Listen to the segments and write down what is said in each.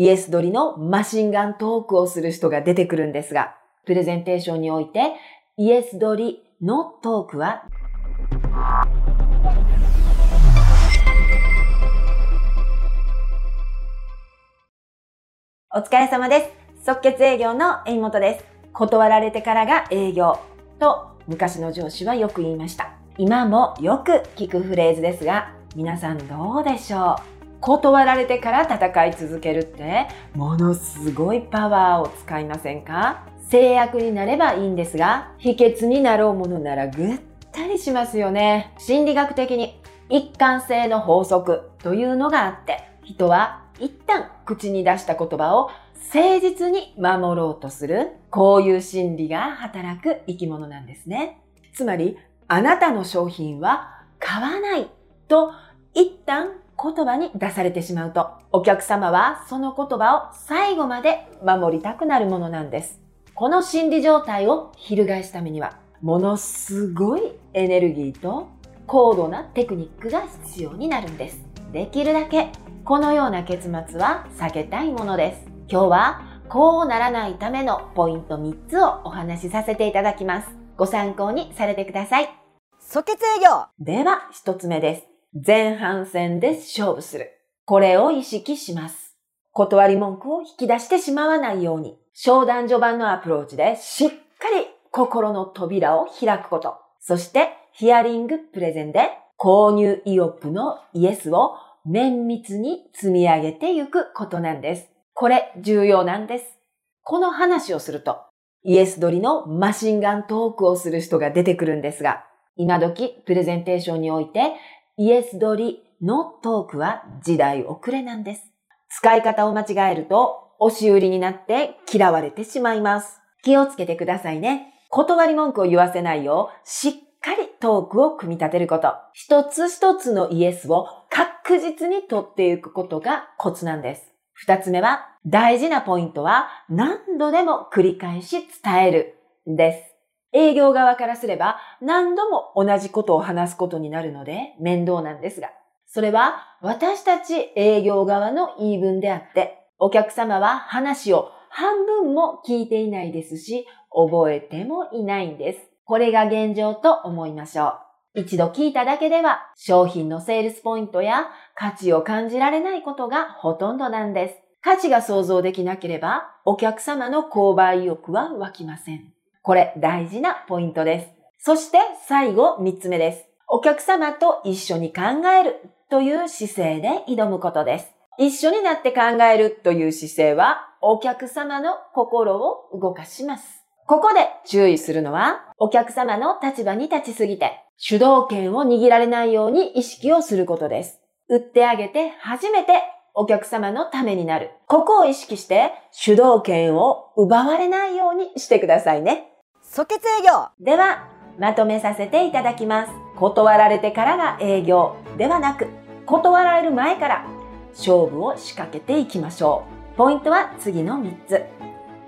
イエス取りのマシンガントークをする人が出てくるんですが、プレゼンテーションにおいてイエス取りのトークはお疲れ様です。即決営業の縁本です。断られてからが営業と昔の上司はよく言いました。今もよく聞くフレーズですが、皆さんどうでしょう？断られてから戦い続けるってものすごいパワーを使いませんか？制約になればいいんですが、秘訣になろうものならぐったりしますよね。心理学的に一貫性の法則というのがあって、人は一旦口に出した言葉を誠実に守ろうとする、こういう心理が働く生き物なんですね。つまり、あなたの商品は買わないと一旦言葉に出されてしまうと、お客様はその言葉を最後まで守りたくなるものなんです。この心理状態を翻すためには、ものすごいエネルギーと高度なテクニックが必要になるんです。できるだけこのような結末は避けたいものです。今日はこうならないためのポイント3つをお話しさせていただきます。ご参考にされてください。即決営業では1つ目です。前半戦で勝負する。これを意識します。断り文句を引き出してしまわないように商談序盤のアプローチでしっかり心の扉を開くこと。そしてヒアリングプレゼンで購入意欲のイエスを綿密に積み上げていくことなんです。これ重要なんです。この話をするとイエス取りのマシンガントークをする人が出てくるんですが、今時プレゼンテーションにおいてイエス取りのトークは時代遅れなんです。使い方を間違えると押し売りになって嫌われてしまいます。気をつけてくださいね。断り文句を言わせないよう、しっかりトークを組み立てること。一つ一つのイエスを確実に取っていくことがコツなんです。二つ目は、大事なポイントは何度でも繰り返し伝えるです。営業側からすれば何度も同じことを話すことになるので面倒なんですが、それは私たち営業側の言い分であって、お客様は話を半分も聞いていないですし、覚えてもいないんです。これが現状と思いましょう。一度聞いただけでは商品のセールスポイントや価値を感じられないことがほとんどなんです。価値が想像できなければお客様の購買意欲は湧きません。これ大事なポイントです。そして最後三つ目です。お客様と一緒に考えるという姿勢で挑むことです。一緒になって考えるという姿勢は、お客様の心を動かします。ここで注意するのは、お客様の立場に立ちすぎて、主導権を握られないように意識をすることです。売ってあげて初めてお客様のためになる。ここを意識して主導権を奪われないようにしてくださいね。即決営業では、まとめさせていただきます。断られてからが営業ではなく、断られる前から勝負を仕掛けていきましょう。ポイントは次の3つ。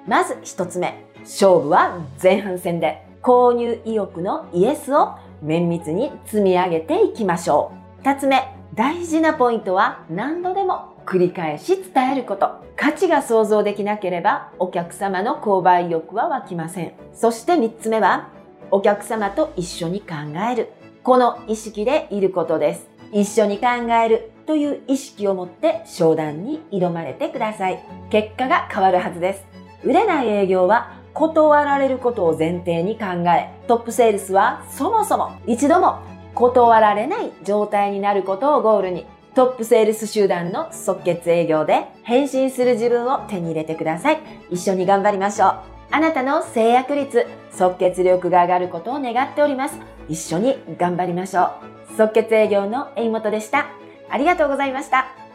まず1つ目。勝負は前半戦で購入意欲のイエスを綿密に積み上げていきましょう。2つ目。大事なポイントは何度でも繰り返し伝えること。価値が想像できなければお客様の購買意欲は湧きません。そして3つ目はお客様と一緒に考える。この意識でいることです。一緒に考えるという意識を持って商談に挑まれてください。結果が変わるはずです。売れない営業は断られることを前提に考え、トップセールスはそもそも一度も断られない状態になることをゴールに、トップセールス集団の即決営業で変身する自分を手に入れてください。一緒に頑張りましょう。あなたの制約率、即決力が上がることを願っております。一緒に頑張りましょう。即決営業のエイモトでした。ありがとうございました。